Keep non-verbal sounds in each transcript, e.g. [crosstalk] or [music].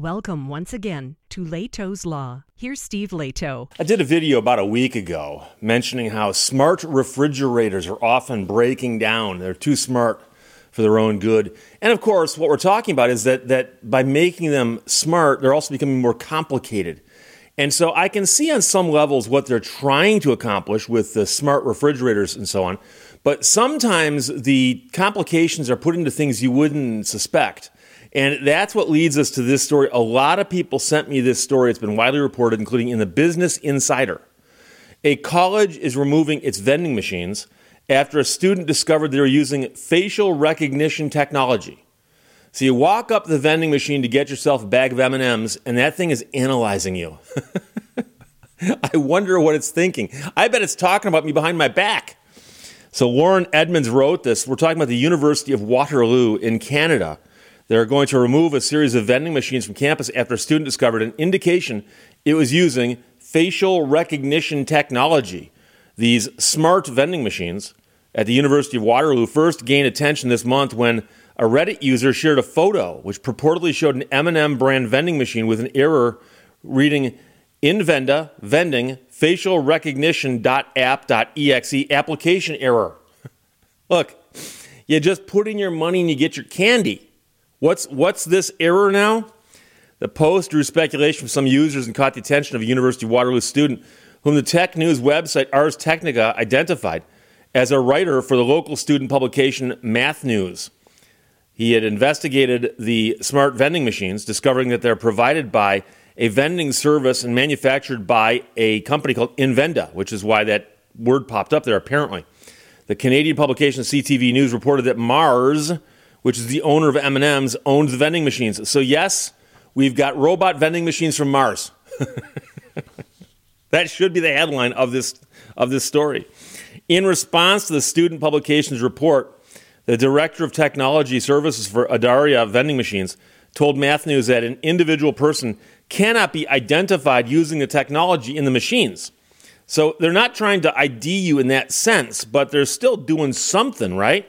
Welcome once again to Lehto's Law. Here's Steve Lehto. I did a video about a week ago mentioning how smart refrigerators are often breaking down. They're too smart for their own good. And of course, what we're talking about is that, that by making them smart, they're also becoming more complicated. And so I can see on some levels what they're trying to accomplish with the smart refrigerators and so on. But sometimes the complications are put into things you wouldn't suspect. And that's what leads us to this story. A lot of people sent me this story. It's been widely reported, including in the Business Insider. A college is removing its vending machines after a student discovered they were using facial recognition technology. So you walk up the vending machine to get yourself a bag of M&Ms and that thing is analyzing you. [laughs] I wonder what it's thinking. I bet it's talking about me behind my back. So Lauren Edmonds wrote this. We're talking about the University of Waterloo in Canada. They're going to remove a series of vending machines from campus after a student discovered an indication it was using facial recognition technology. These smart vending machines at the University of Waterloo first gained attention this month when a Reddit user shared a photo which purportedly showed an M&M brand vending machine with an error reading Invenda vending facial recognition.app.exe application error. [laughs] Look, you just put in your money and you get your candy. What's what's this error now? The post drew speculation from some users and caught the attention of a University of Waterloo student whom the tech news website Ars Technica identified as a writer for the local student publication Math News. He had investigated the smart vending machines, discovering that they're provided by a vending service and manufactured by a company called Invenda, which is why that word popped up there apparently. The Canadian publication CTV News reported that Mars, which is the owner of M&Ms, owns the vending machines. So yes, we've got robot vending machines from Mars. [laughs] that should be the headline of this of this story. In response to the student publications report, the director of technology services for Adaria vending machines told Math News that an individual person cannot be identified using the technology in the machines. So they're not trying to ID you in that sense, but they're still doing something, right?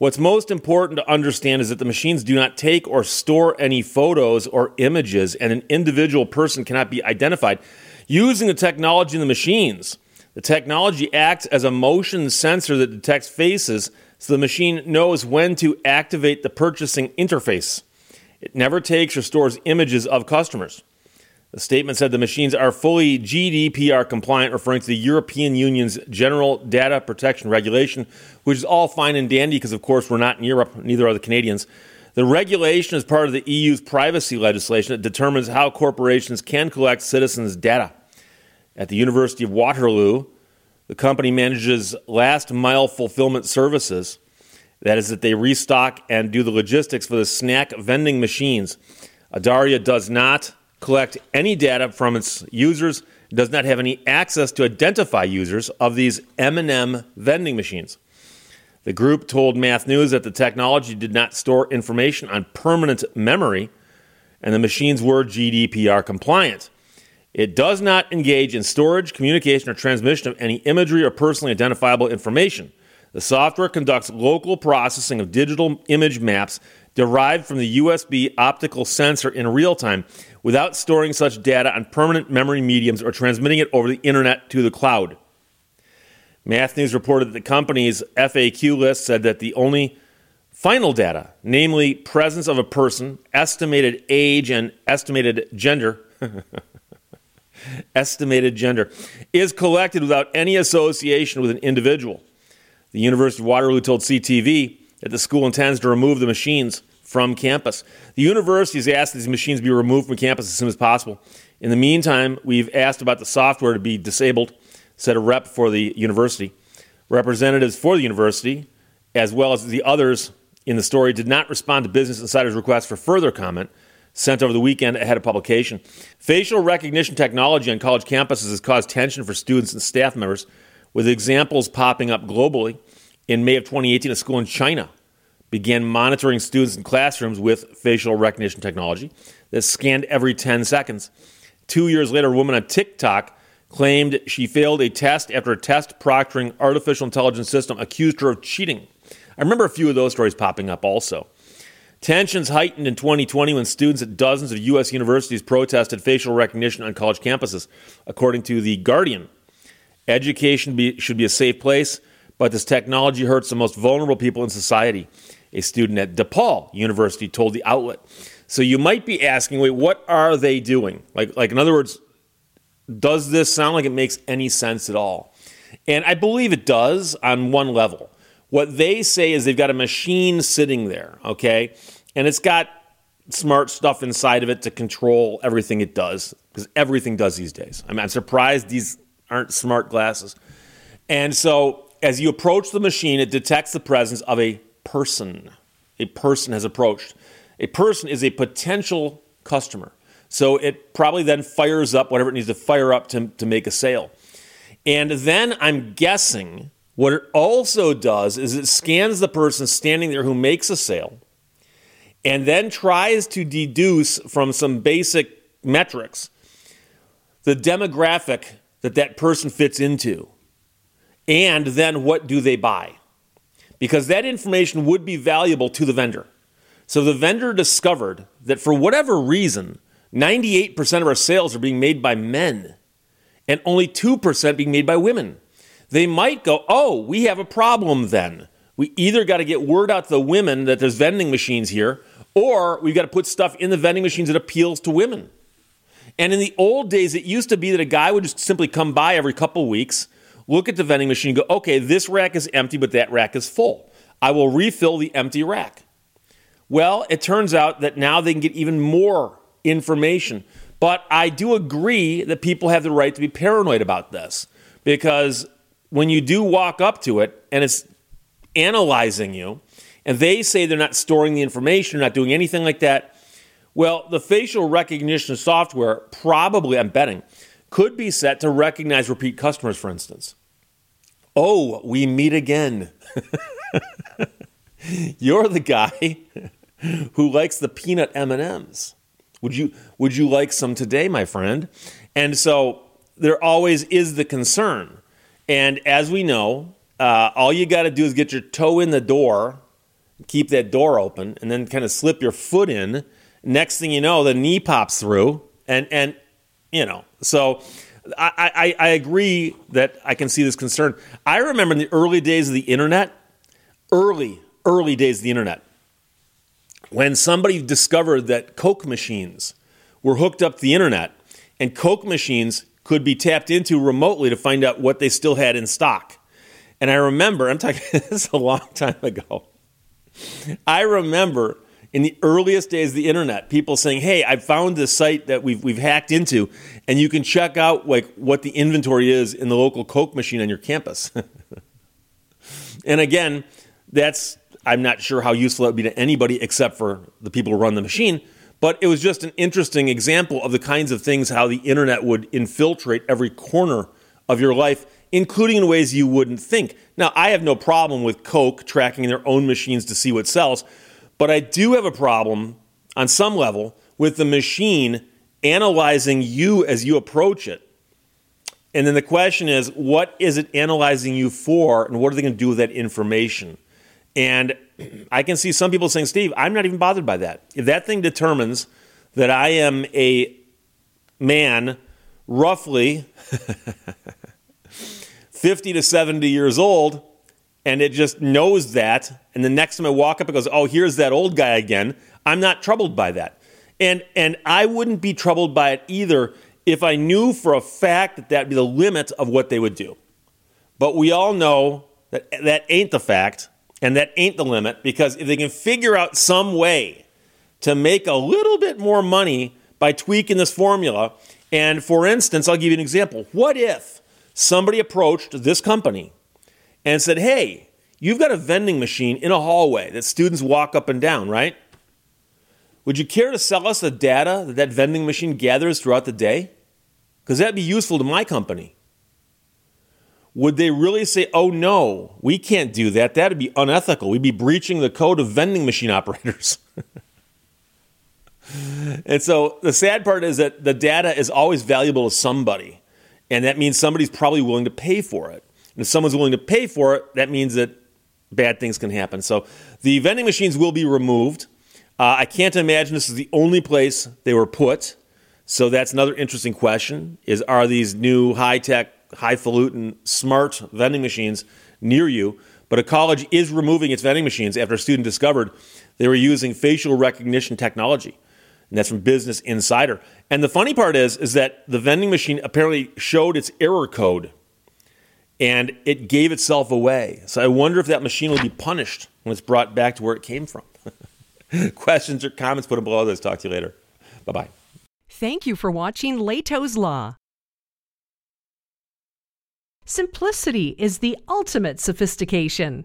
What's most important to understand is that the machines do not take or store any photos or images, and an individual person cannot be identified using the technology in the machines. The technology acts as a motion sensor that detects faces so the machine knows when to activate the purchasing interface. It never takes or stores images of customers. The statement said the machines are fully GDPR compliant, referring to the European Union's General Data Protection Regulation, which is all fine and dandy because, of course, we're not in Europe, neither are the Canadians. The regulation is part of the EU's privacy legislation that determines how corporations can collect citizens' data. At the University of Waterloo, the company manages last mile fulfillment services. That is, that they restock and do the logistics for the snack vending machines. Adaria does not collect any data from its users, does not have any access to identify users of these M&M vending machines. The group told Math News that the technology did not store information on permanent memory, and the machines were GDPR compliant. It does not engage in storage, communication, or transmission of any imagery or personally identifiable information. The software conducts local processing of digital image maps derived from the USB optical sensor in real time without storing such data on permanent memory mediums or transmitting it over the internet to the cloud. Math News reported that the company's FAQ list said that the only final data, namely presence of a person, estimated age, and estimated gender, [laughs] estimated gender, is collected without any association with an individual. The University of Waterloo told CTV that the school intends to remove the machines from campus. The university has asked these machines be removed from campus as soon as possible. In the meantime, we've asked about the software to be disabled, said a rep for the university. Representatives for the university, as well as the others in the story, did not respond to Business Insider's request for further comment sent over the weekend ahead of publication. Facial recognition technology on college campuses has caused tension for students and staff members with examples popping up globally. In May of 2018, a school in China began monitoring students in classrooms with facial recognition technology that scanned every 10 seconds. Two years later, a woman on TikTok claimed she failed a test after a test proctoring artificial intelligence system accused her of cheating. I remember a few of those stories popping up also. Tensions heightened in 2020 when students at dozens of U.S. universities protested facial recognition on college campuses, according to The Guardian. Education be, should be a safe place, but this technology hurts the most vulnerable people in society. A student at DePaul University told the outlet. So you might be asking, wait, what are they doing? Like, like in other words, does this sound like it makes any sense at all? And I believe it does on one level. What they say is they've got a machine sitting there, okay? And it's got smart stuff inside of it to control everything it does, because everything does these days. I mean, I'm surprised these aren't smart glasses. And so as you approach the machine, it detects the presence of a person. A person has approached. A person is a potential customer. So it probably then fires up whatever it needs to fire up to, to make a sale. And then I'm guessing what it also does is it scans the person standing there who makes a sale and then tries to deduce from some basic metrics the demographic that that person fits into. And then what do they buy? Because that information would be valuable to the vendor. So the vendor discovered that for whatever reason, 98% of our sales are being made by men and only 2% being made by women they might go, oh, we have a problem then. We either got to get word out to the women that there's vending machines here, or we've got to put stuff in the vending machines that appeals to women. And in the old days, it used to be that a guy would just simply come by every couple weeks, look at the vending machine, and go, okay, this rack is empty, but that rack is full. I will refill the empty rack. Well, it turns out that now they can get even more information. But I do agree that people have the right to be paranoid about this because when you do walk up to it and it's analyzing you, and they say they're not storing the information, not doing anything like that, well, the facial recognition software probably, I'm betting, could be set to recognize repeat customers, for instance. Oh, we meet again. [laughs] You're the guy [laughs] who likes the peanut M&Ms. Would you would you like some today, my friend? And so there always is the concern and as we know, uh, all you got to do is get your toe in the door, keep that door open, and then kind of slip your foot in. Next thing you know, the knee pops through, and and you know. So I, I, I agree that I can see this concern. I remember in the early days of the internet, early early days of the internet, when somebody discovered that Coke machines were hooked up to the internet, and Coke machines could be tapped into remotely to find out what they still had in stock. And I remember, I'm talking [laughs] this is a long time ago. I remember in the earliest days of the internet, people saying, "Hey, I found this site that we've we've hacked into, and you can check out like what the inventory is in the local Coke machine on your campus." [laughs] and again, that's I'm not sure how useful that would be to anybody except for the people who run the machine. But it was just an interesting example of the kinds of things how the internet would infiltrate every corner of your life, including in ways you wouldn't think. Now, I have no problem with Coke tracking their own machines to see what sells, but I do have a problem on some level with the machine analyzing you as you approach it. And then the question is, what is it analyzing you for, and what are they going to do with that information? And [clears throat] I can see some people saying, Steve, I'm not even bothered by that. If that thing determines that I am a man roughly [laughs] 50 to 70 years old, and it just knows that, and the next time I walk up, it goes, oh, here's that old guy again, I'm not troubled by that. And, and I wouldn't be troubled by it either if I knew for a fact that that'd be the limit of what they would do. But we all know that that ain't the fact. And that ain't the limit because if they can figure out some way to make a little bit more money by tweaking this formula, and for instance, I'll give you an example. What if somebody approached this company and said, hey, you've got a vending machine in a hallway that students walk up and down, right? Would you care to sell us the data that that vending machine gathers throughout the day? Because that'd be useful to my company would they really say, oh no, we can't do that? That'd be unethical. We'd be breaching the code of vending machine operators. [laughs] and so the sad part is that the data is always valuable to somebody. And that means somebody's probably willing to pay for it. And if someone's willing to pay for it, that means that bad things can happen. So the vending machines will be removed. Uh, I can't imagine this is the only place they were put. So that's another interesting question: is are these new high tech, highfalutin, smart vending machines near you? But a college is removing its vending machines after a student discovered they were using facial recognition technology. And that's from Business Insider. And the funny part is, is that the vending machine apparently showed its error code and it gave itself away. So I wonder if that machine will be punished when it's brought back to where it came from. [laughs] Questions or comments, put them below this. Talk to you later. Bye bye. Thank you for watching Lehto's Law. Simplicity is the ultimate sophistication.